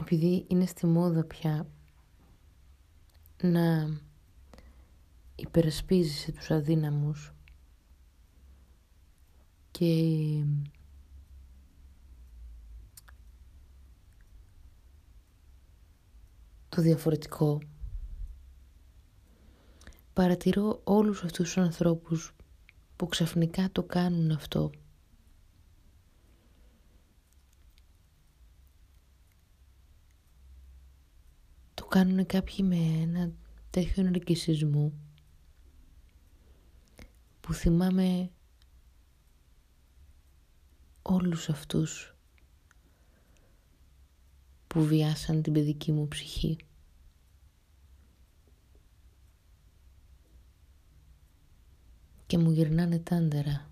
επειδή είναι στη μόδα πια να υπερασπίζεσαι τους αδύναμους και το διαφορετικό παρατηρώ όλους αυτούς τους ανθρώπους που ξαφνικά το κάνουν αυτό κάνουν κάποιοι με ένα τέτοιο ναρκισισμό που θυμάμαι όλους αυτούς που βιάσαν την παιδική μου ψυχή. Και μου γυρνάνε τάντερα.